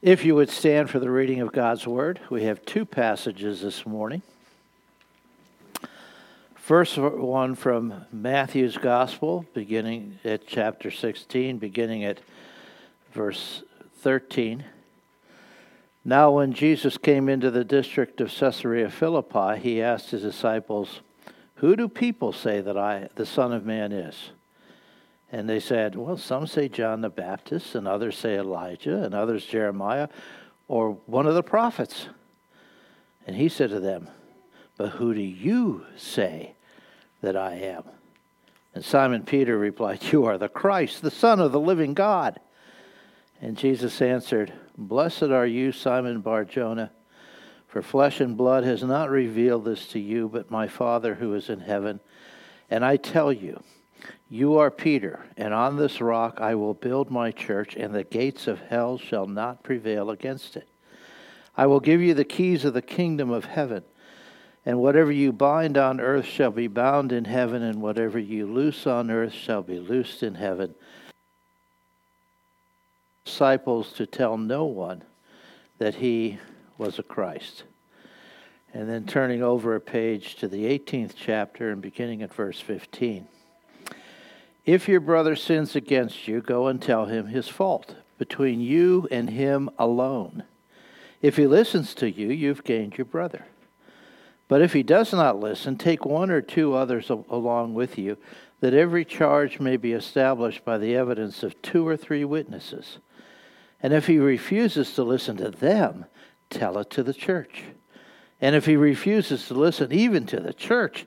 If you would stand for the reading of God's Word, we have two passages this morning. First one from Matthew's Gospel, beginning at chapter 16, beginning at verse 13. Now, when Jesus came into the district of Caesarea Philippi, he asked his disciples, Who do people say that I, the Son of Man, is? And they said, Well, some say John the Baptist, and others say Elijah, and others Jeremiah, or one of the prophets. And he said to them, But who do you say that I am? And Simon Peter replied, You are the Christ, the Son of the living God. And Jesus answered, Blessed are you, Simon Bar Jonah, for flesh and blood has not revealed this to you, but my Father who is in heaven. And I tell you, you are Peter, and on this rock I will build my church, and the gates of hell shall not prevail against it. I will give you the keys of the kingdom of heaven, and whatever you bind on earth shall be bound in heaven, and whatever you loose on earth shall be loosed in heaven. Disciples to tell no one that he was a Christ. And then turning over a page to the 18th chapter and beginning at verse 15. If your brother sins against you, go and tell him his fault, between you and him alone. If he listens to you, you've gained your brother. But if he does not listen, take one or two others along with you, that every charge may be established by the evidence of two or three witnesses. And if he refuses to listen to them, tell it to the church. And if he refuses to listen even to the church,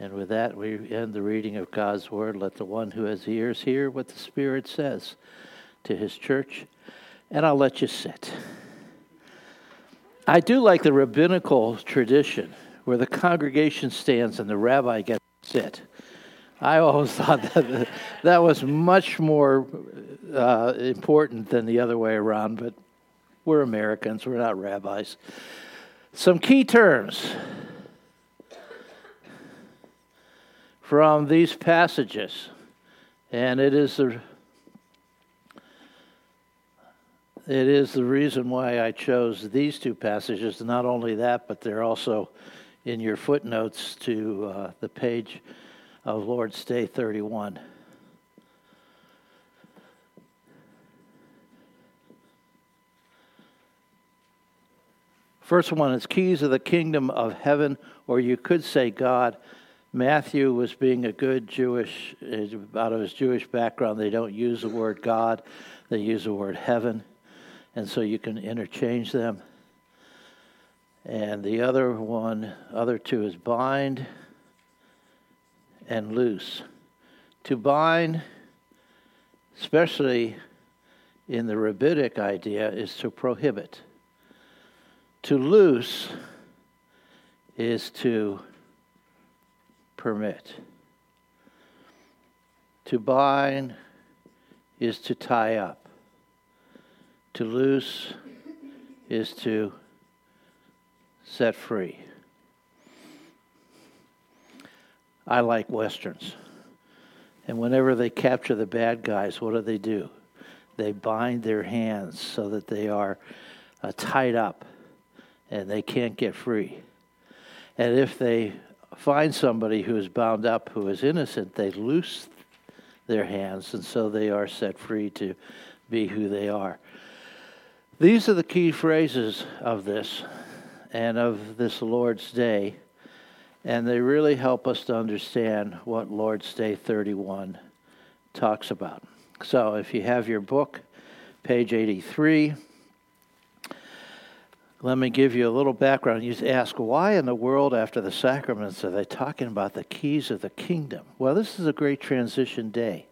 And with that, we end the reading of God's word. Let the one who has ears hear what the Spirit says to his church. And I'll let you sit. I do like the rabbinical tradition where the congregation stands and the rabbi gets to sit. I always thought that that was much more uh, important than the other way around, but we're Americans, we're not rabbis. Some key terms from these passages, and it is the it is the reason why I chose these two passages. Not only that, but they're also in your footnotes to uh, the page of Lord's Day 31. First one is keys of the kingdom of heaven, or you could say God. Matthew was being a good Jewish, out of his Jewish background, they don't use the word God, they use the word heaven, and so you can interchange them. And the other one, other two, is bind and loose. To bind, especially in the rabbinic idea, is to prohibit. To loose is to permit. To bind is to tie up. To loose is to set free. I like westerns. And whenever they capture the bad guys, what do they do? They bind their hands so that they are uh, tied up and they can't get free. And if they find somebody who is bound up who is innocent, they loose their hands, and so they are set free to be who they are. These are the key phrases of this and of this Lord's Day, and they really help us to understand what Lord's Day 31 talks about. So if you have your book, page 83, let me give you a little background. You ask, why in the world, after the sacraments, are they talking about the keys of the kingdom? Well, this is a great transition day.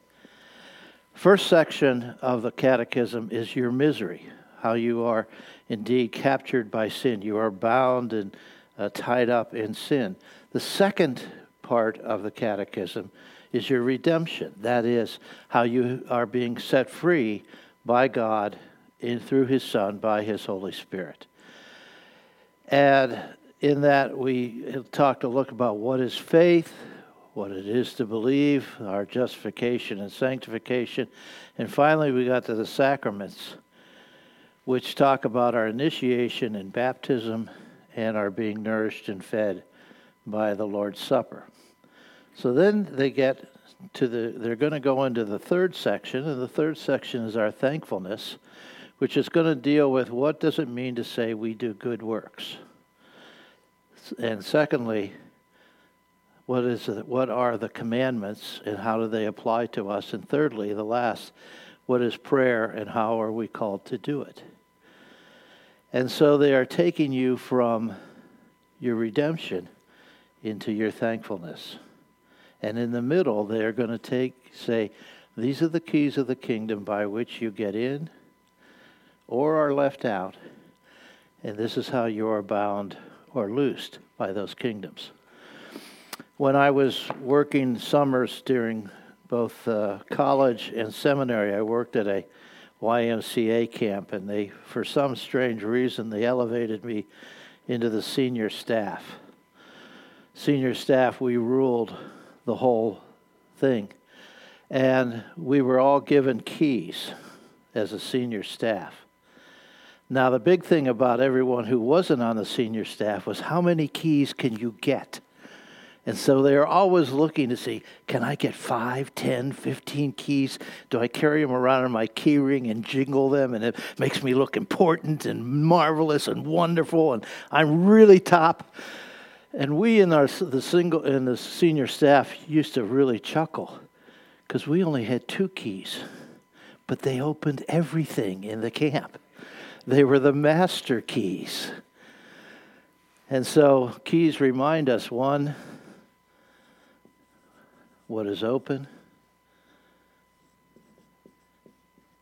First section of the catechism is your misery. how you are indeed captured by sin. You are bound and uh, tied up in sin. The second part of the catechism is your redemption. That is how you are being set free by God in, through His Son by His Holy Spirit. And in that, we talked a look about what is faith, what it is to believe, our justification and sanctification. And finally, we got to the sacraments, which talk about our initiation and baptism and our being nourished and fed by the Lord's Supper. So then they get to the, they're going to go into the third section, and the third section is our thankfulness, which is going to deal with what does it mean to say we do good works. And secondly, what is what are the commandments and how do they apply to us? And thirdly, the last, what is prayer and how are we called to do it? And so they are taking you from your redemption into your thankfulness. And in the middle, they are going to take, say, these are the keys of the kingdom by which you get in or are left out. And this is how you are bound or loosed by those kingdoms. When I was working summers during both uh, college and seminary, I worked at a YMCA camp, and they, for some strange reason, they elevated me into the senior staff. Senior staff, we ruled the whole thing. And we were all given keys as a senior staff. Now, the big thing about everyone who wasn't on the senior staff was how many keys can you get? And so they are always looking to see can I get five, ten, fifteen keys? Do I carry them around in my key ring and jingle them? And it makes me look important and marvelous and wonderful. And I'm really top. And we in our the single in the senior staff used to really chuckle because we only had two keys, but they opened everything in the camp. They were the master keys. And so keys remind us one, what is open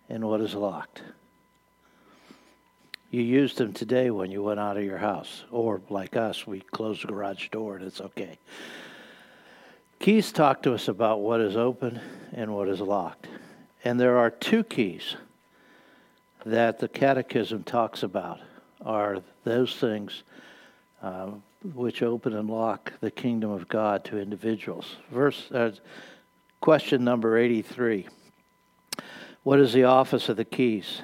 and what is locked. You used them today when you went out of your house. Or, like us, we closed the garage door and it's okay. Keys talk to us about what is open and what is locked. And there are two keys that the Catechism talks about are those things uh, which open and lock the kingdom of God to individuals. Verse uh, question number 83. What is the office of the keys?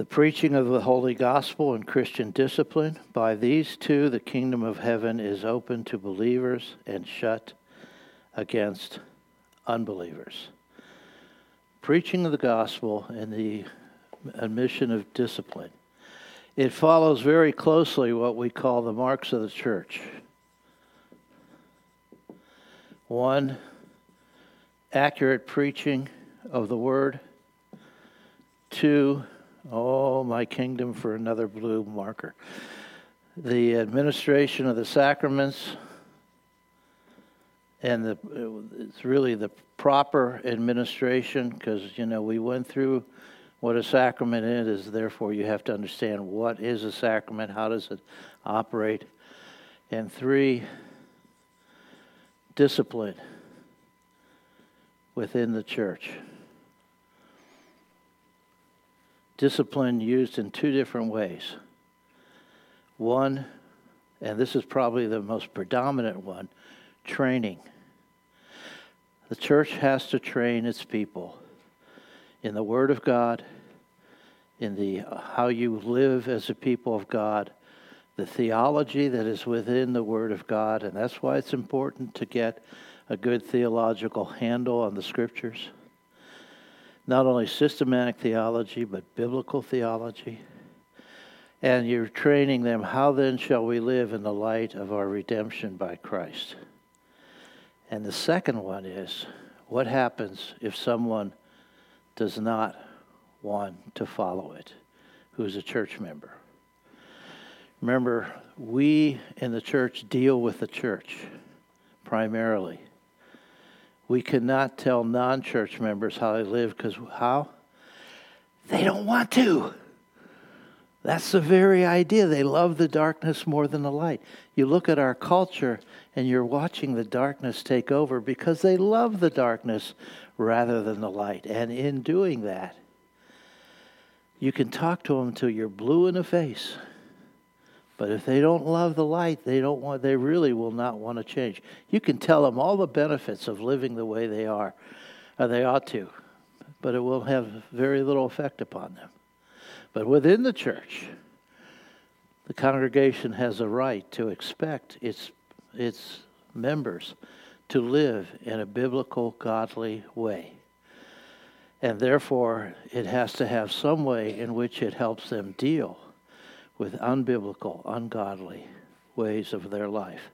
the preaching of the holy gospel and Christian discipline. By these two, the kingdom of heaven is open to believers and shut against unbelievers. Preaching of the gospel and the admission of discipline. It follows very closely what we call the marks of the church. One, accurate preaching of the word. Two, Oh, my kingdom for another blue marker. The administration of the sacraments, and the, it's really the proper administration because, you know, we went through what a sacrament is, therefore, you have to understand what is a sacrament, how does it operate. And three, discipline within the church discipline used in two different ways. One, and this is probably the most predominant one, training. The church has to train its people in the Word of God, in the uh, how you live as a people of God, the theology that is within the Word of God, and that's why it's important to get a good theological handle on the Scriptures not only systematic theology, but biblical theology. And you're training them, how then shall we live in the light of our redemption by Christ? And the second one is, what happens if someone does not want to follow it, who's a church member? Remember, we in the church deal with the church primarily. We cannot tell non church members how they live because how? They don't want to. That's the very idea. They love the darkness more than the light. You look at our culture and you're watching the darkness take over because they love the darkness rather than the light. And in doing that, you can talk to them until you're blue in the face. But if they don't love the light, they don't want they really will not want to change. You can tell them all the benefits of living the way they are, or they ought to, but it will have very little effect upon them. But within the church, the congregation has a right to expect its its members to live in a biblical, godly way. And therefore, it has to have some way in which it helps them deal with unbiblical, ungodly ways of their life.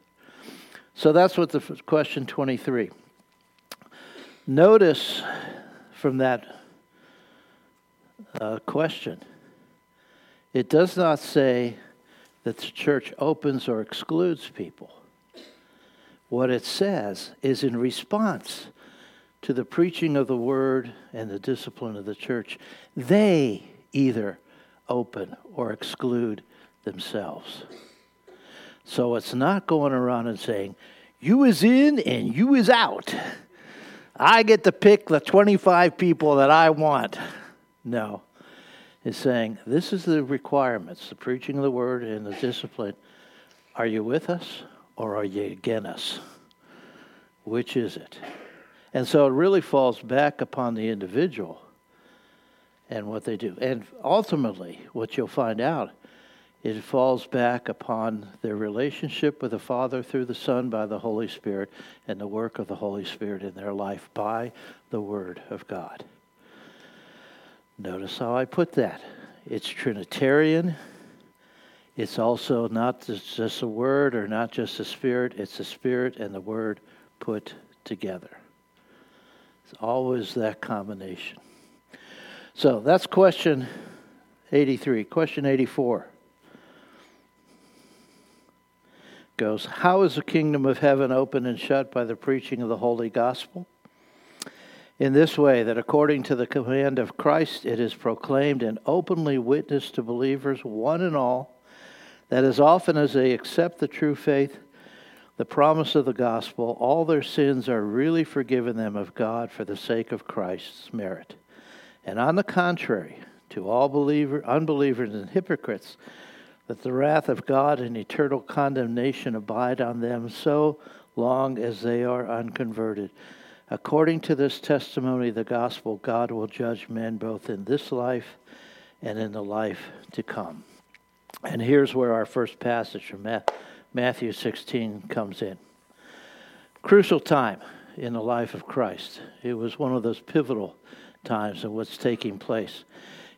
So that's what the question 23. Notice from that uh, question, it does not say that the church opens or excludes people. What it says is in response to the preaching of the word and the discipline of the church, they either open or exclude themselves. So it's not going around and saying, you is in and you is out. I get to pick the 25 people that I want. No. It's saying, this is the requirements, the preaching of the word and the discipline. Are you with us or are you against us? Which is it? And so it really falls back upon the individual and what they do. And ultimately, what you'll find out, it falls back upon their relationship with the Father through the Son by the Holy Spirit and the work of the Holy Spirit in their life by the Word of God. Notice how I put that. It's Trinitarian. It's also not just a word or not just a spirit, it's the Spirit and the Word put together. It's always that combination. So that's question 83. Question 84 goes How is the kingdom of heaven opened and shut by the preaching of the holy gospel? In this way, that according to the command of Christ, it is proclaimed and openly witnessed to believers, one and all, that as often as they accept the true faith, the promise of the gospel, all their sins are really forgiven them of God for the sake of Christ's merit. And on the contrary, to all believer, unbelievers and hypocrites, that the wrath of God and eternal condemnation abide on them so long as they are unconverted. According to this testimony, the gospel, God will judge men both in this life and in the life to come. And here's where our first passage from Matthew. Matthew 16 comes in. Crucial time in the life of Christ. It was one of those pivotal times of what's taking place.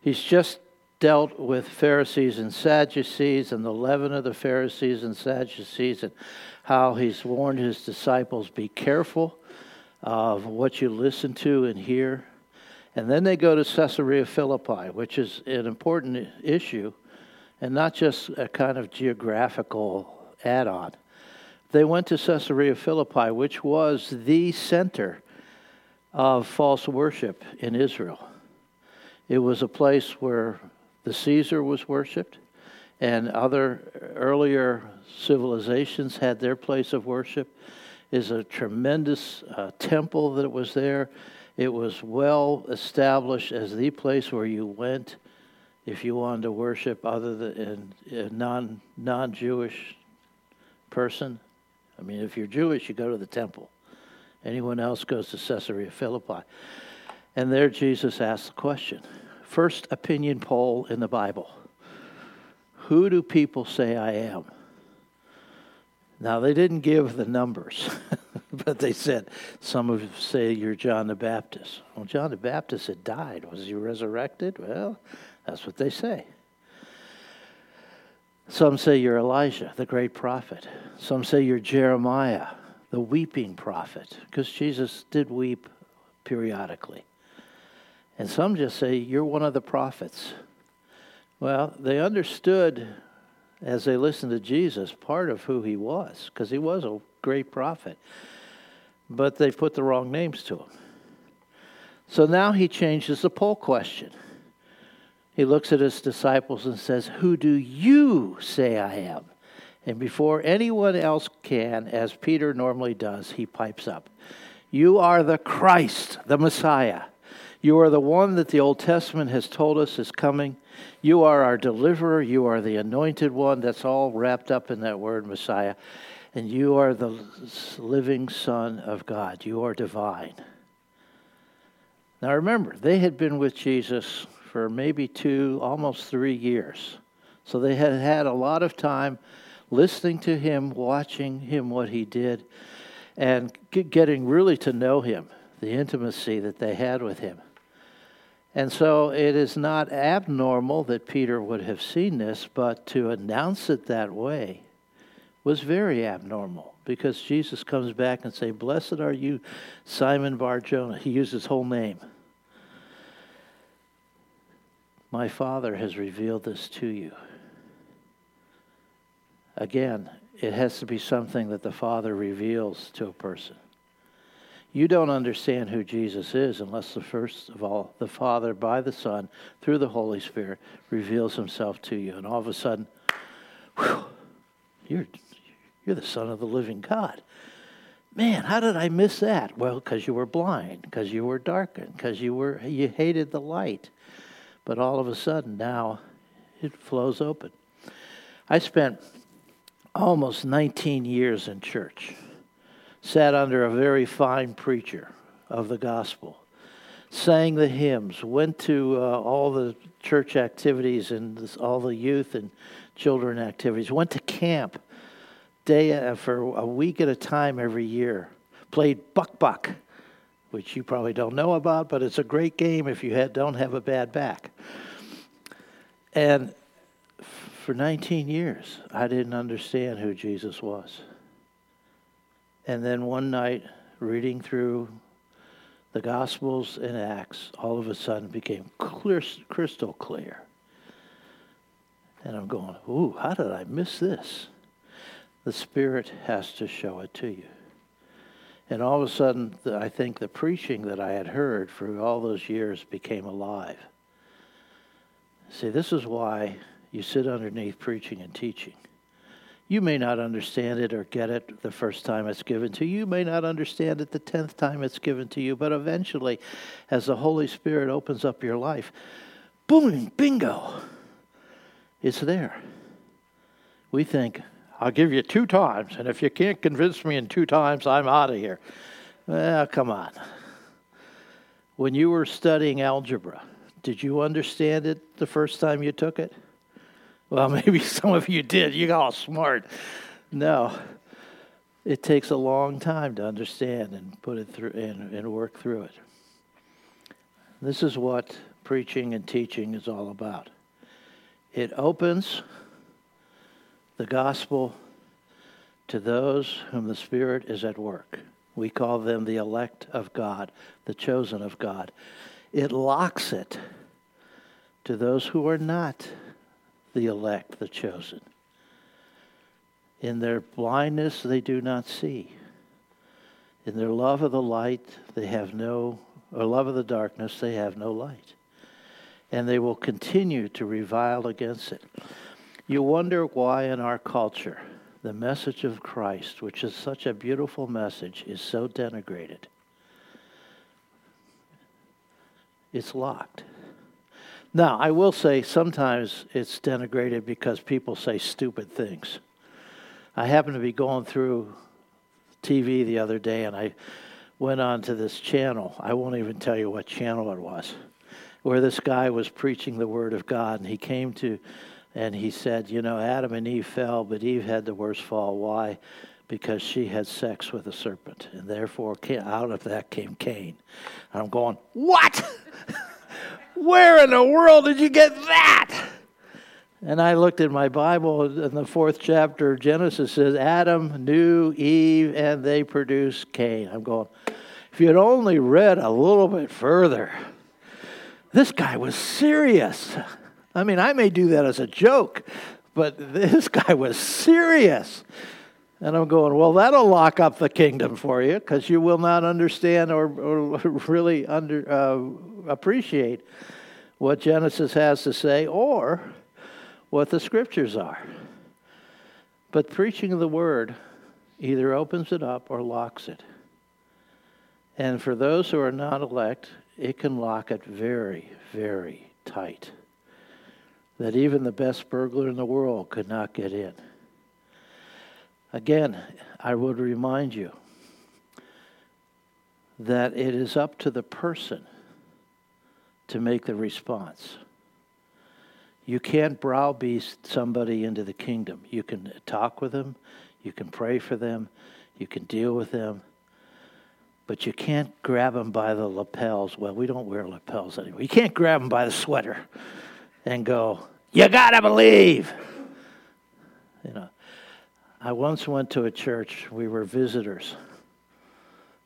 He's just dealt with Pharisees and Sadducees and the leaven of the Pharisees and Sadducees and how he's warned his disciples be careful of what you listen to and hear. And then they go to Caesarea Philippi, which is an important issue and not just a kind of geographical add on. They went to Caesarea Philippi, which was the center of false worship in Israel. It was a place where the Caesar was worshiped, and other earlier civilizations had their place of worship. Is a tremendous uh, temple that was there. It was well established as the place where you went if you wanted to worship other than in non non Jewish person. I mean, if you're Jewish, you go to the temple. Anyone else goes to Caesarea Philippi. And there Jesus asks the question first opinion poll in the Bible Who do people say I am? Now, they didn't give the numbers, but they said, some of you say you're John the Baptist. Well, John the Baptist had died. Was he resurrected? Well, that's what they say. Some say you're Elijah, the great prophet. Some say you're Jeremiah, the weeping prophet, because Jesus did weep periodically. And some just say you're one of the prophets. Well, they understood as they listened to Jesus part of who he was, because he was a great prophet. But they put the wrong names to him. So now he changes the poll question. He looks at his disciples and says, Who do you say I am? And before anyone else can, as Peter normally does, he pipes up You are the Christ, the Messiah. You are the one that the Old Testament has told us is coming. You are our deliverer. You are the anointed one. That's all wrapped up in that word, Messiah. And you are the living Son of God. You are divine. Now remember, they had been with Jesus for maybe two, almost three years. So they had had a lot of time listening to him, watching him, what he did, and getting really to know him, the intimacy that they had with him. And so it is not abnormal that Peter would have seen this, but to announce it that way was very abnormal because Jesus comes back and say, "Blessed are you, Simon Bar-Jonah." He used his whole name. My Father has revealed this to you. Again, it has to be something that the Father reveals to a person. You don't understand who Jesus is unless the first of all, the Father by the Son, through the Holy Spirit, reveals himself to you. And all of a sudden, whew, you're, you're the Son of the living God. Man, how did I miss that? Well, because you were blind, because you were darkened, because you were you hated the light. But all of a sudden now it flows open. I spent almost 19 years in church, sat under a very fine preacher of the gospel, sang the hymns, went to uh, all the church activities and this, all the youth and children activities, went to camp day uh, for a week at a time every year, played buck buck, which you probably don't know about, but it's a great game if you had, don't have a bad back. And for 19 years, I didn't understand who Jesus was. And then one night, reading through the Gospels and Acts, all of a sudden became clear, crystal clear. And I'm going, ooh, how did I miss this? The Spirit has to show it to you. And all of a sudden, I think the preaching that I had heard for all those years became alive. See, this is why you sit underneath preaching and teaching. You may not understand it or get it the first time it's given to you. You may not understand it the tenth time it's given to you, but eventually, as the Holy Spirit opens up your life, boom, bingo, it's there. We think, I'll give you two times, and if you can't convince me in two times, I'm out of here. Well, come on. When you were studying algebra, did you understand it the first time you took it? Well, maybe some of you did. You got all smart. No. It takes a long time to understand and put it through and, and work through it. This is what preaching and teaching is all about. It opens the gospel to those whom the Spirit is at work. We call them the elect of God, the chosen of God. It locks it to those who are not the elect, the chosen. In their blindness, they do not see. In their love of the light, they have no, or love of the darkness, they have no light. And they will continue to revile against it. You wonder why in our culture the message of Christ, which is such a beautiful message, is so denigrated. It's locked. Now, I will say sometimes it's denigrated because people say stupid things. I happened to be going through TV the other day and I went on to this channel. I won't even tell you what channel it was, where this guy was preaching the Word of God and he came to and he said, You know, Adam and Eve fell, but Eve had the worst fall. Why? Because she had sex with a serpent, and therefore out of that came Cain. And I'm going, What? Where in the world did you get that? And I looked at my Bible, in the fourth chapter of Genesis says, Adam knew Eve and they produced Cain. I'm going, if you'd only read a little bit further, this guy was serious. I mean, I may do that as a joke, but this guy was serious. And I'm going, well, that'll lock up the kingdom for you because you will not understand or, or really under, uh, appreciate what Genesis has to say or what the scriptures are. But preaching the word either opens it up or locks it. And for those who are not elect, it can lock it very, very tight. That even the best burglar in the world could not get in. Again, I would remind you that it is up to the person to make the response. You can't browbeat somebody into the kingdom. You can talk with them, you can pray for them, you can deal with them, but you can't grab them by the lapels. Well, we don't wear lapels anymore. You can't grab them by the sweater and go, "You gotta believe." You know, I once went to a church. We were visitors.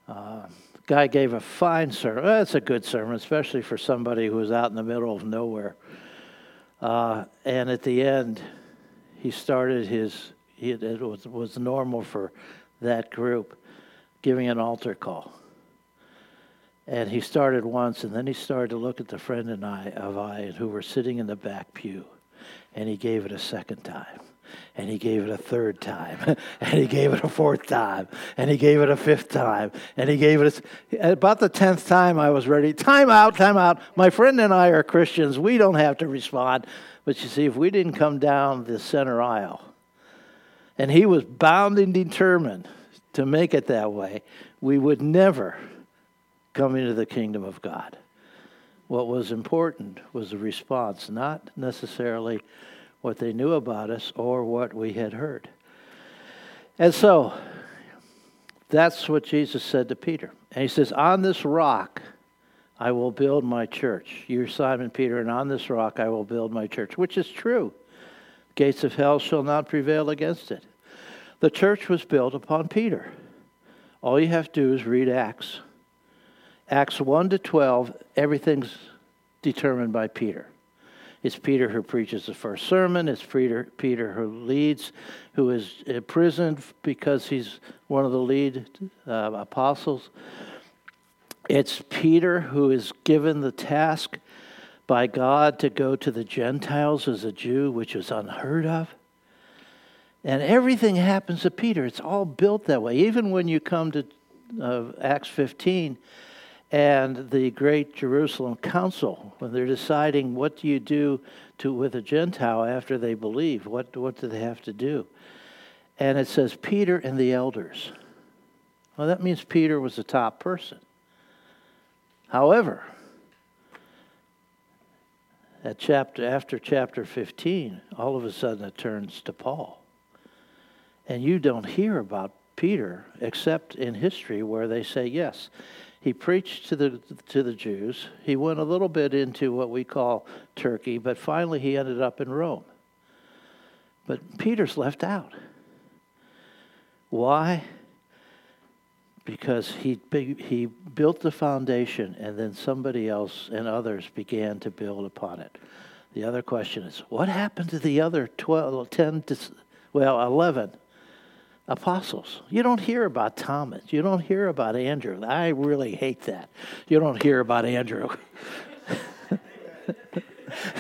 Uh, guy gave a fine sermon. Well, it's a good sermon, especially for somebody who was out in the middle of nowhere. Uh, and at the end, he started his, it was, was normal for that group, giving an altar call. And he started once, and then he started to look at the friend and I of I who were sitting in the back pew, and he gave it a second time and he gave it a third time, and he gave it a fourth time, and he gave it a fifth time, and he gave it a, about the tenth time. I was ready. Time out, time out. My friend and I are Christians. We don't have to respond. But you see, if we didn't come down the center aisle, and he was bound and determined to make it that way, we would never come to the kingdom of God. What was important was the response, not necessarily what they knew about us or what we had heard. And so that's what Jesus said to Peter. And he says, On this rock I will build my church. You're Simon Peter, and on this rock I will build my church, which is true. Gates of hell shall not prevail against it. The church was built upon Peter. All you have to do is read Acts. Acts 1 to 12, everything's determined by Peter. It's Peter who preaches the first sermon. It's Peter, Peter who leads, who is imprisoned because he's one of the lead uh, apostles. It's Peter who is given the task by God to go to the Gentiles as a Jew, which was unheard of. And everything happens to Peter. It's all built that way. Even when you come to uh, Acts 15, and the great Jerusalem council when they're deciding what do you do to with a Gentile after they believe. What what do they have to do? And it says Peter and the elders. Well, that means Peter was the top person. However, at chapter after chapter 15, all of a sudden it turns to Paul. And you don't hear about Peter except in history where they say yes he preached to the, to the Jews. He went a little bit into what we call Turkey, but finally he ended up in Rome. But Peter's left out. Why? Because he, he built the foundation and then somebody else and others began to build upon it. The other question is what happened to the other 12, 10 well, 11 apostles. You don't hear about Thomas. You don't hear about Andrew. I really hate that. You don't hear about Andrew.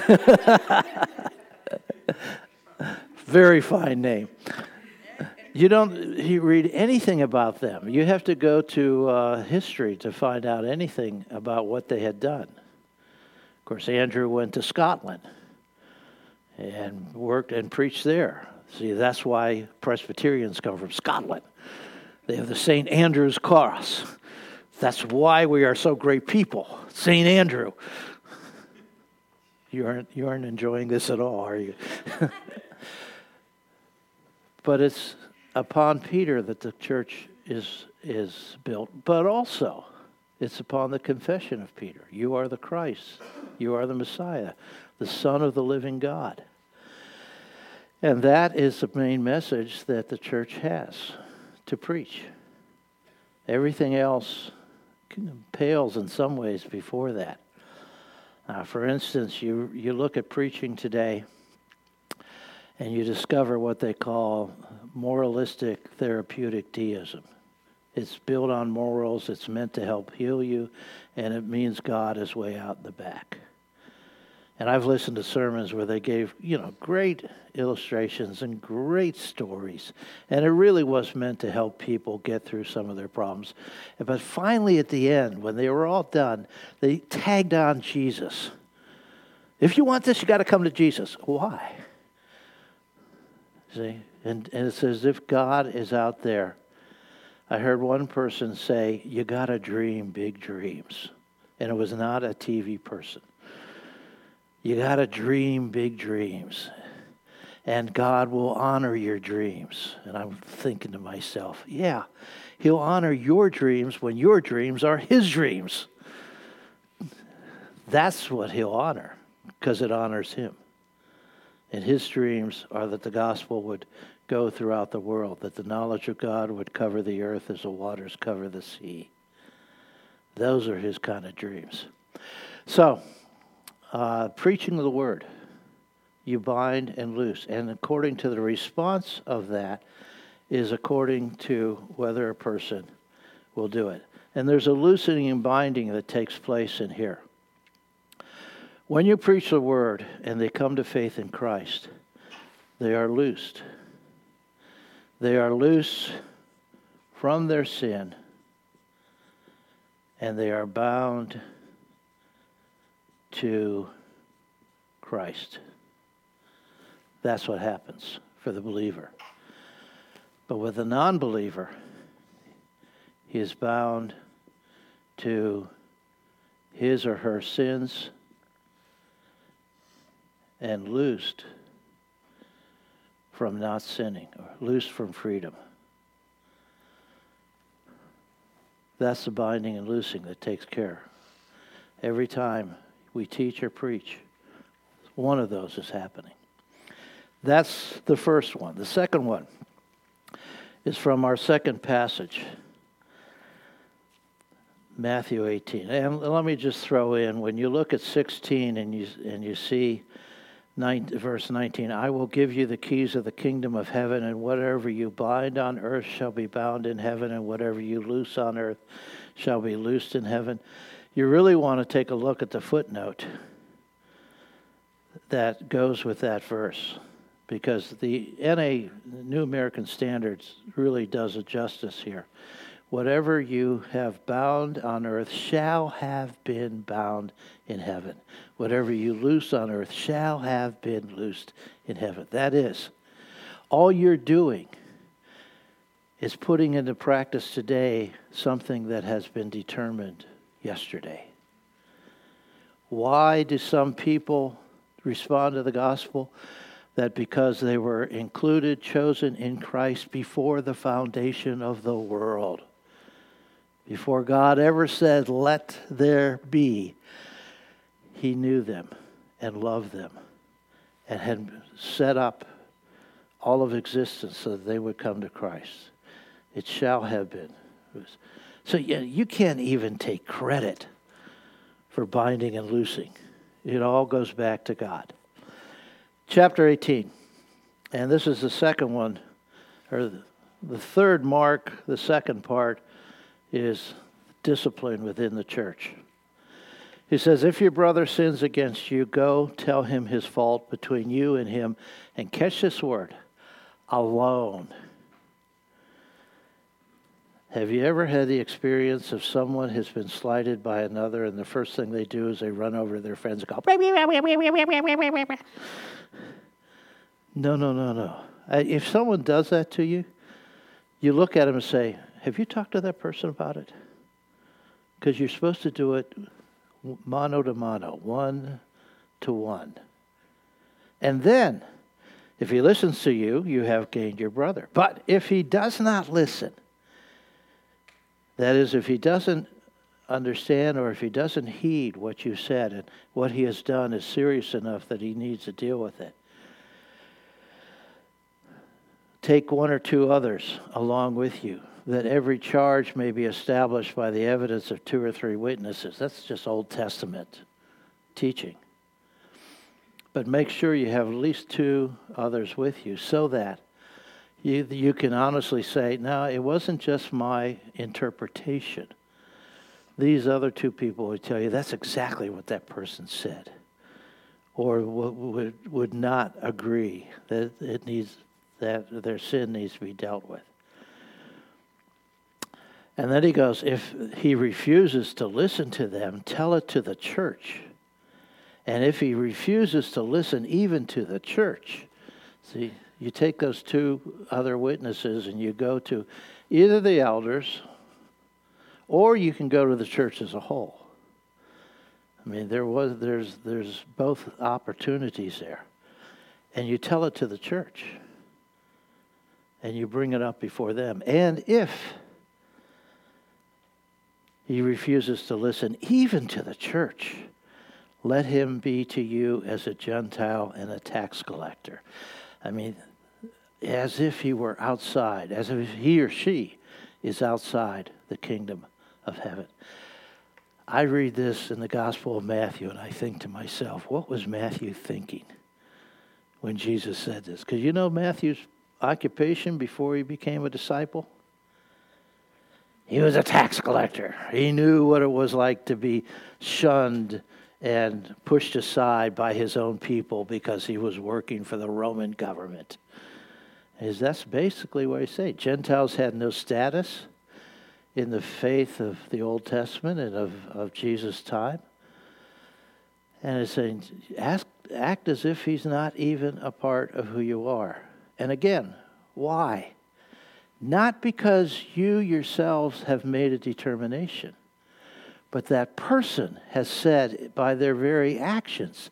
Very fine name. You don't you read anything about them. You have to go to uh, history to find out anything about what they had done. Of course, Andrew went to Scotland and worked and preached there. See, that's why Presbyterians come from Scotland. They have the St. Andrew's cross. That's why we are so great people. St. Andrew. You aren't, you aren't enjoying this at all, are you? but it's upon Peter that the church is, is built, but also it's upon the confession of Peter. You are the Christ, you are the Messiah, the Son of the living God. And that is the main message that the church has to preach. Everything else pales in some ways before that. Uh, for instance, you, you look at preaching today and you discover what they call moralistic therapeutic deism. It's built on morals, it's meant to help heal you, and it means God is way out in the back. And I've listened to sermons where they gave, you know, great illustrations and great stories. And it really was meant to help people get through some of their problems. But finally, at the end, when they were all done, they tagged on Jesus. If you want this, you got to come to Jesus. Why? See? And, and it's as if God is out there. I heard one person say, You got to dream big dreams. And it was not a TV person. You got to dream big dreams. And God will honor your dreams. And I'm thinking to myself, yeah, He'll honor your dreams when your dreams are His dreams. That's what He'll honor because it honors Him. And His dreams are that the gospel would go throughout the world, that the knowledge of God would cover the earth as the waters cover the sea. Those are His kind of dreams. So, uh, preaching the word, you bind and loose. And according to the response of that, is according to whether a person will do it. And there's a loosening and binding that takes place in here. When you preach the word and they come to faith in Christ, they are loosed. They are loose from their sin and they are bound to Christ. That's what happens for the believer. But with the non believer, he is bound to his or her sins and loosed from not sinning, or loosed from freedom. That's the binding and loosing that takes care. Every time we teach or preach, one of those is happening. That's the first one. The second one is from our second passage, Matthew 18. And let me just throw in when you look at 16 and you, and you see nine, verse 19, I will give you the keys of the kingdom of heaven, and whatever you bind on earth shall be bound in heaven, and whatever you loose on earth shall be loosed in heaven. You really want to take a look at the footnote that goes with that verse because the NA, New American Standards, really does a justice here. Whatever you have bound on earth shall have been bound in heaven. Whatever you loose on earth shall have been loosed in heaven. That is, all you're doing is putting into practice today something that has been determined yesterday. Why do some people respond to the gospel? that because they were included, chosen in Christ before the foundation of the world, before God ever said, Let there be, He knew them and loved them and had set up all of existence so that they would come to Christ. It shall have been. So yeah, you can't even take credit for binding and loosing. It all goes back to God chapter 18. And this is the second one, or the third mark, the second part is discipline within the church. He says, If your brother sins against you, go tell him his fault between you and him. And catch this word alone. Have you ever had the experience of someone has been slighted by another, and the first thing they do is they run over to their friends and go, no, no, no, no. If someone does that to you, you look at them and say, Have you talked to that person about it? Because you're supposed to do it mano to mano, one to one. And then, if he listens to you, you have gained your brother. But if he does not listen, that is, if he doesn't understand or if he doesn't heed what you said and what he has done is serious enough that he needs to deal with it, Take one or two others along with you, that every charge may be established by the evidence of two or three witnesses. That's just Old Testament teaching. But make sure you have at least two others with you so that you, you can honestly say, no, it wasn't just my interpretation. These other two people will tell you that's exactly what that person said. or would, would not agree that it needs that their sin needs to be dealt with. And then he goes, if he refuses to listen to them, tell it to the church. And if he refuses to listen even to the church, see, you take those two other witnesses and you go to either the elders or you can go to the church as a whole. I mean, there was there's there's both opportunities there. And you tell it to the church. And you bring it up before them. And if he refuses to listen even to the church, let him be to you as a Gentile and a tax collector. I mean, as if he were outside, as if he or she is outside the kingdom of heaven. I read this in the Gospel of Matthew and I think to myself, what was Matthew thinking when Jesus said this? Because you know Matthew's occupation before he became a disciple? He was a tax collector. He knew what it was like to be shunned and pushed aside by his own people because he was working for the Roman government. Is that's basically what he said. Gentiles had no status in the faith of the Old Testament and of, of Jesus' time. And it's saying, ask, act as if he's not even a part of who you are. And again, why? Not because you yourselves have made a determination, but that person has said by their very actions,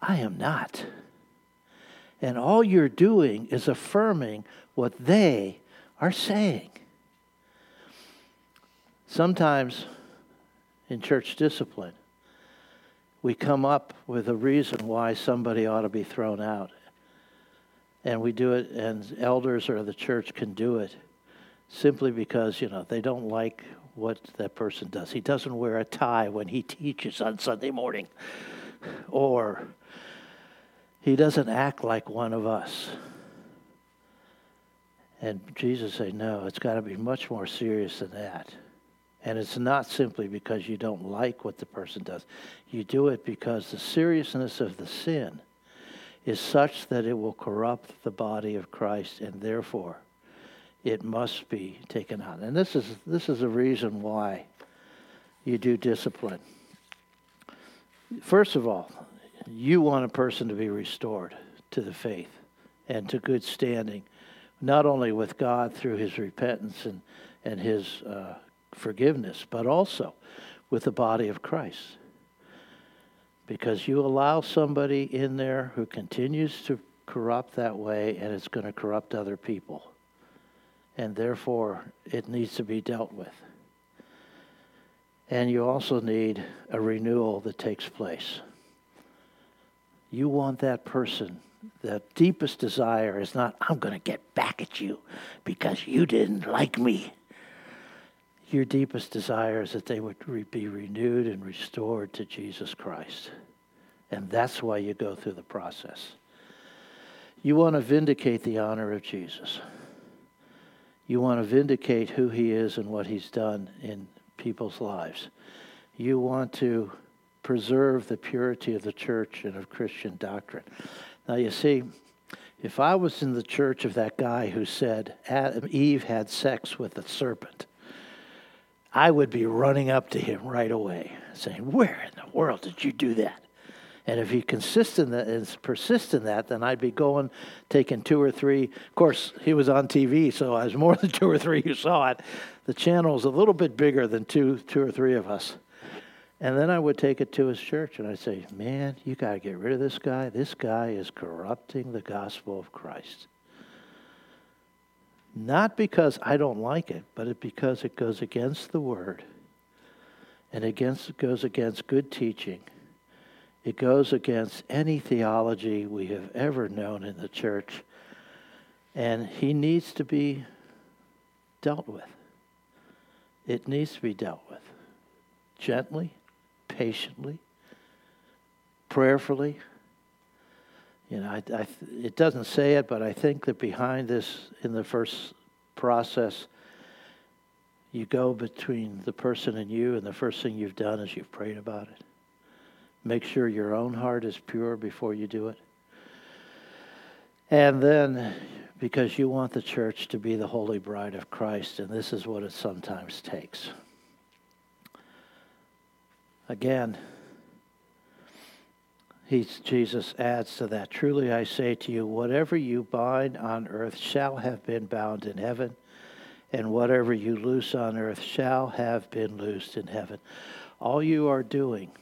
I am not. And all you're doing is affirming what they are saying. Sometimes in church discipline, we come up with a reason why somebody ought to be thrown out. And we do it, and elders or the church can do it simply because, you know, they don't like what that person does. He doesn't wear a tie when he teaches on Sunday morning, or he doesn't act like one of us. And Jesus said, no, it's got to be much more serious than that. And it's not simply because you don't like what the person does. You do it because the seriousness of the sin is such that it will corrupt the body of Christ, and therefore it must be taken out. And this is, this is a reason why you do discipline. First of all, you want a person to be restored to the faith and to good standing, not only with God through his repentance and, and his uh, forgiveness, but also with the body of Christ. Because you allow somebody in there who continues to corrupt that way, and it's going to corrupt other people. And therefore, it needs to be dealt with. And you also need a renewal that takes place. You want that person, the deepest desire is not, I'm going to get back at you because you didn't like me your deepest desire is that they would re- be renewed and restored to Jesus Christ. And that's why you go through the process. You want to vindicate the honor of Jesus. You want to vindicate who he is and what he's done in people's lives. You want to preserve the purity of the church and of Christian doctrine. Now, you see, if I was in the church of that guy who said Adam, Eve had sex with the serpent, I would be running up to him right away, saying, Where in the world did you do that? And if he consists in that and persists in that, then I'd be going, taking two or three. Of course, he was on TV, so I was more than two or three who saw it. The channel is a little bit bigger than two, two or three of us. And then I would take it to his church and I'd say, Man, you got to get rid of this guy. This guy is corrupting the gospel of Christ. Not because I don't like it, but because it goes against the word and against it goes against good teaching. It goes against any theology we have ever known in the church. And he needs to be dealt with. It needs to be dealt with gently, patiently, prayerfully, you know, I, I, it doesn't say it, but I think that behind this, in the first process, you go between the person and you, and the first thing you've done is you've prayed about it. Make sure your own heart is pure before you do it. And then, because you want the church to be the holy bride of Christ, and this is what it sometimes takes. Again, Jesus adds to that, Truly I say to you, whatever you bind on earth shall have been bound in heaven, and whatever you loose on earth shall have been loosed in heaven. All you are doing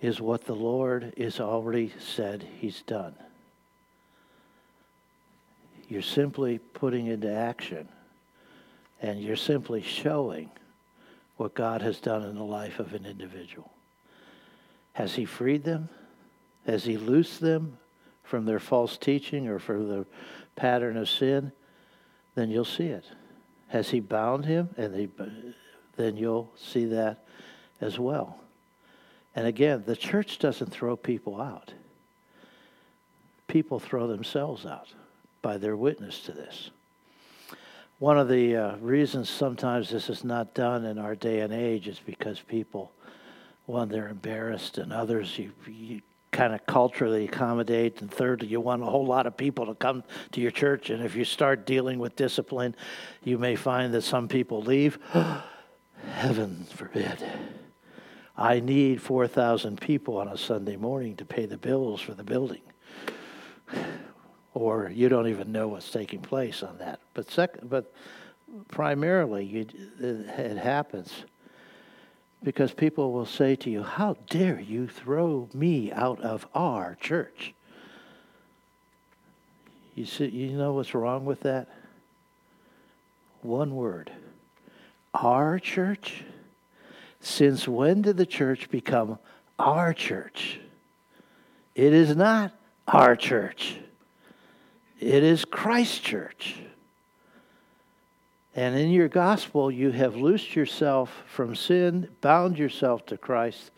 is what the Lord is already said he's done. You're simply putting into action, and you're simply showing what God has done in the life of an individual. Has he freed them? Has he loosed them from their false teaching or from the pattern of sin? Then you'll see it. Has he bound him? And he, then you'll see that as well. And again, the church doesn't throw people out. People throw themselves out by their witness to this. One of the uh, reasons sometimes this is not done in our day and age is because people, one, they're embarrassed, and others, you, you kind of culturally accommodate. And thirdly, you want a whole lot of people to come to your church. And if you start dealing with discipline, you may find that some people leave. Heaven forbid. I need 4,000 people on a Sunday morning to pay the bills for the building. Or you don't even know what's taking place on that. But, second, but primarily, you, it happens because people will say to you, How dare you throw me out of our church? You, see, you know what's wrong with that? One word our church? Since when did the church become our church? It is not our church, it is Christ's church. And in your gospel, you have loosed yourself from sin, bound yourself to Christ.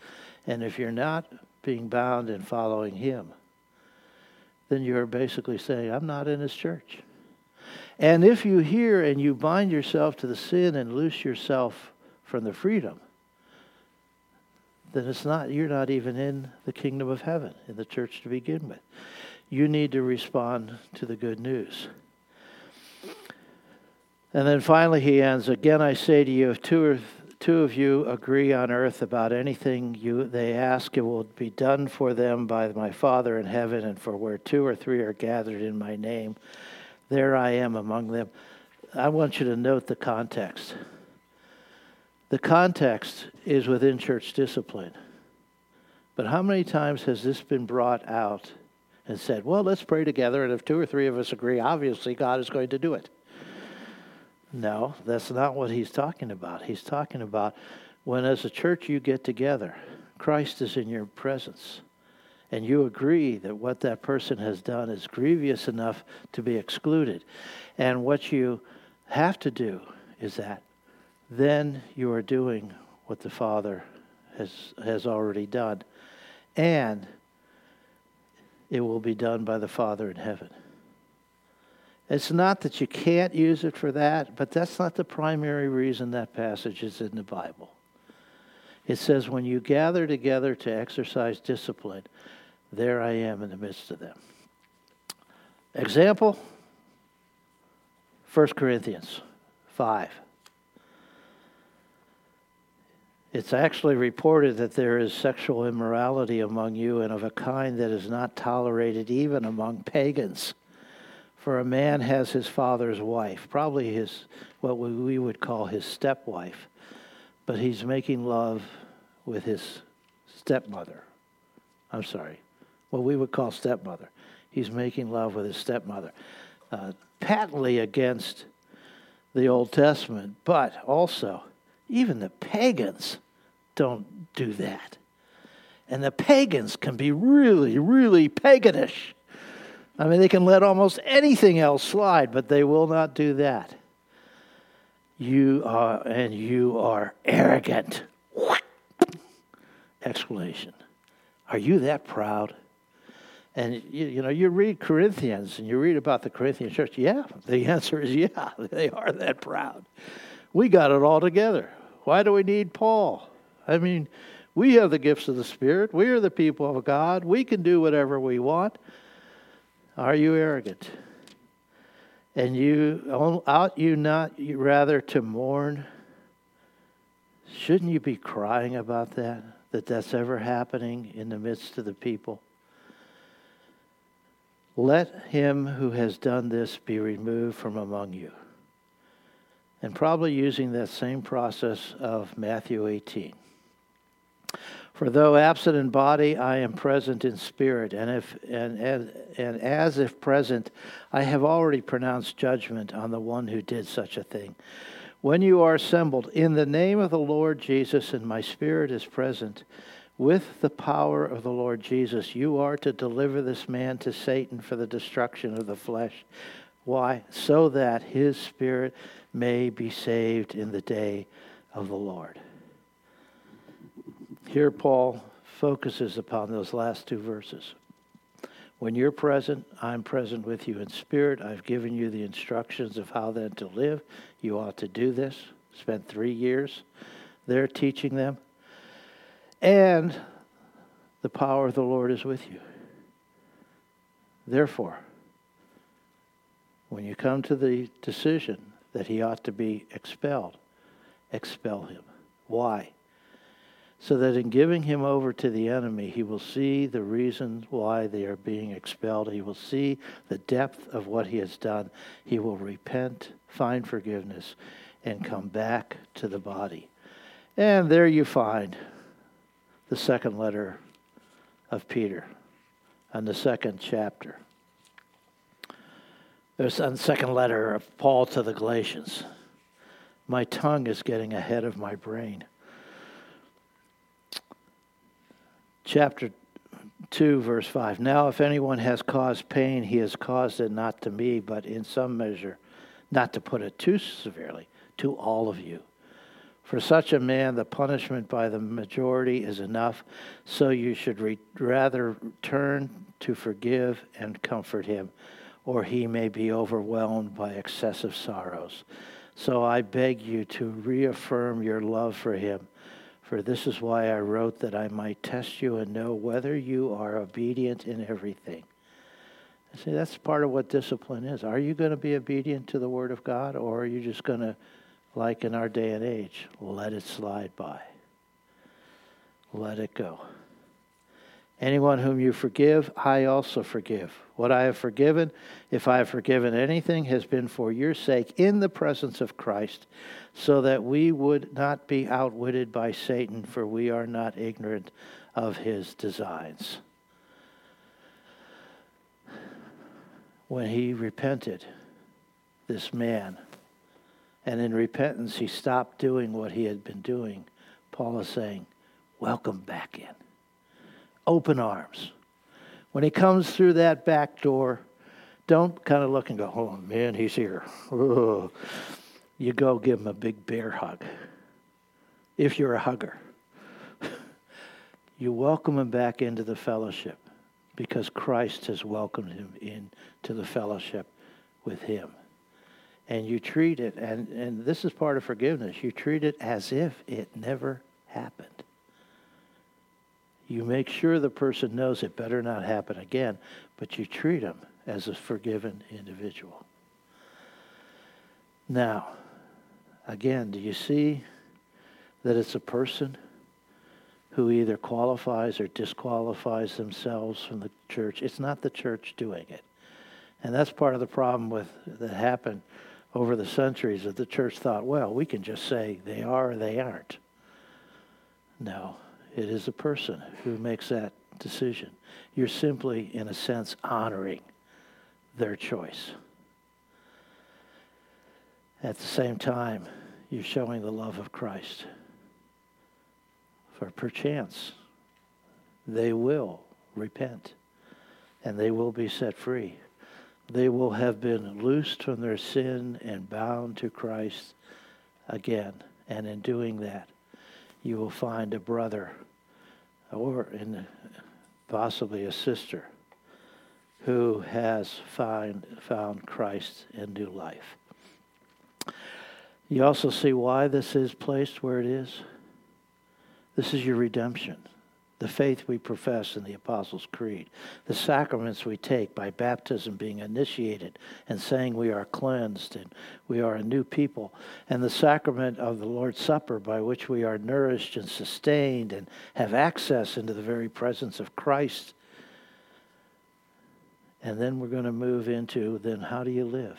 And if you're not being bound and following Him, then you're basically saying, I'm not in His church. And if you hear and you bind yourself to the sin and loose yourself from the freedom, then it's not you're not even in the kingdom of heaven in the church to begin with. You need to respond to the good news. And then finally, he ends Again, I say to you, if two, or, two of you agree on earth about anything you, they ask, it will be done for them by my Father in heaven. And for where two or three are gathered in my name, there I am among them. I want you to note the context. The context is within church discipline. But how many times has this been brought out and said, well, let's pray together, and if two or three of us agree, obviously God is going to do it? No, that's not what he's talking about. He's talking about when, as a church, you get together, Christ is in your presence, and you agree that what that person has done is grievous enough to be excluded. And what you have to do is that then you are doing what the Father has, has already done, and it will be done by the Father in heaven. It's not that you can't use it for that, but that's not the primary reason that passage is in the Bible. It says, when you gather together to exercise discipline, there I am in the midst of them. Example 1 Corinthians 5. It's actually reported that there is sexual immorality among you and of a kind that is not tolerated even among pagans. For a man has his father's wife, probably his what we would call his stepwife, but he's making love with his stepmother. I'm sorry, what we would call stepmother. He's making love with his stepmother. Uh, patently against the Old Testament, but also even the pagans don't do that. And the pagans can be really, really paganish. I mean, they can let almost anything else slide, but they will not do that. You are, and you are arrogant. Exclamation. Are you that proud? And you, you know, you read Corinthians and you read about the Corinthian church. Yeah, the answer is yeah, they are that proud. We got it all together. Why do we need Paul? I mean, We have the gifts of the Spirit. We are the people of God. We can do whatever we want. Are you arrogant? And you oh, ought you not rather to mourn? Shouldn't you be crying about that? That that's ever happening in the midst of the people? Let him who has done this be removed from among you. And probably using that same process of Matthew 18. For though absent in body, I am present in spirit, and, if, and, and, and as if present, I have already pronounced judgment on the one who did such a thing. When you are assembled in the name of the Lord Jesus, and my spirit is present, with the power of the Lord Jesus, you are to deliver this man to Satan for the destruction of the flesh. Why? So that his spirit may be saved in the day of the Lord. Here, Paul focuses upon those last two verses. When you're present, I'm present with you in spirit. I've given you the instructions of how then to live. You ought to do this. Spent three years there teaching them and the power of the Lord is with you. Therefore, when you come to the decision that he ought to be expelled, expel him. Why? So that in giving him over to the enemy, he will see the reasons why they are being expelled. He will see the depth of what he has done. He will repent, find forgiveness, and come back to the body. And there you find the second letter of Peter and the second chapter. There's the second letter of Paul to the Galatians. My tongue is getting ahead of my brain. Chapter 2, verse 5. Now, if anyone has caused pain, he has caused it not to me, but in some measure, not to put it too severely, to all of you. For such a man, the punishment by the majority is enough, so you should re- rather turn to forgive and comfort him, or he may be overwhelmed by excessive sorrows. So I beg you to reaffirm your love for him. For this is why I wrote that I might test you and know whether you are obedient in everything. See, that's part of what discipline is. Are you going to be obedient to the Word of God, or are you just going to like in our day and age, let it slide by. Let it go. Anyone whom you forgive, I also forgive. What I have forgiven, if I have forgiven anything, has been for your sake in the presence of Christ, so that we would not be outwitted by Satan, for we are not ignorant of his designs. When he repented, this man, and in repentance, he stopped doing what he had been doing. Paul is saying, Welcome back in. Open arms. When he comes through that back door, don't kind of look and go, Oh man, he's here. Ugh. You go give him a big bear hug. If you're a hugger, you welcome him back into the fellowship because Christ has welcomed him into the fellowship with him and you treat it, and, and this is part of forgiveness, you treat it as if it never happened. You make sure the person knows it better not happen again, but you treat them as a forgiven individual. Now, again, do you see that it's a person who either qualifies or disqualifies themselves from the church? It's not the church doing it. And that's part of the problem with that happened over the centuries that the church thought, well, we can just say they are or they aren't. No, it is a person who makes that decision. You're simply, in a sense, honoring their choice. At the same time, you're showing the love of Christ. For perchance, they will repent and they will be set free they will have been loosed from their sin and bound to Christ again. And in doing that, you will find a brother or in possibly a sister who has find, found Christ in new life. You also see why this is placed where it is. This is your redemption the faith we profess in the Apostles' Creed, the sacraments we take by baptism being initiated and saying we are cleansed and we are a new people, and the sacrament of the Lord's Supper by which we are nourished and sustained and have access into the very presence of Christ. And then we're going to move into then how do you live?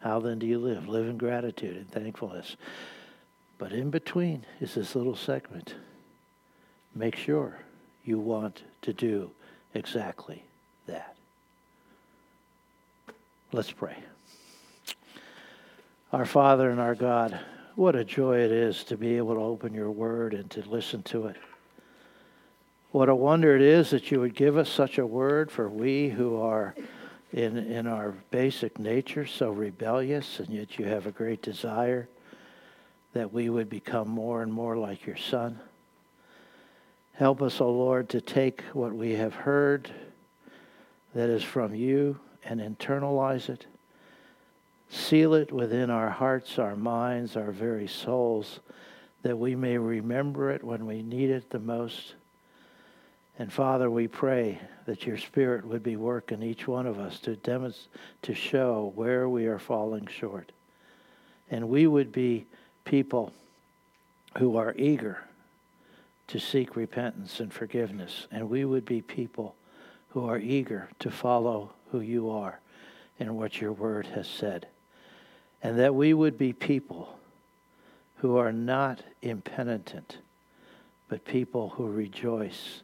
How then do you live? Live in gratitude and thankfulness. But in between is this little segment make sure you want to do exactly that. Let's pray. Our Father and our God, what a joy it is to be able to open your word and to listen to it. What a wonder it is that you would give us such a word for we who are in, in our basic nature so rebellious, and yet you have a great desire that we would become more and more like your Son. Help us, O oh Lord, to take what we have heard that is from you and internalize it. Seal it within our hearts, our minds, our very souls, that we may remember it when we need it the most. And Father, we pray that your Spirit would be working each one of us to demonstrate, to show where we are falling short. And we would be people who are eager to seek repentance and forgiveness. And we would be people who are eager to follow who you are and what your word has said. And that we would be people who are not impenitent, but people who rejoice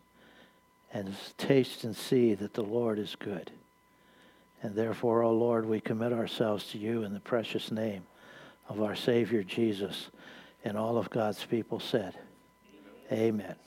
and taste and see that the Lord is good. And therefore, O oh Lord, we commit ourselves to you in the precious name of our Savior Jesus. And all of God's people said, Amen.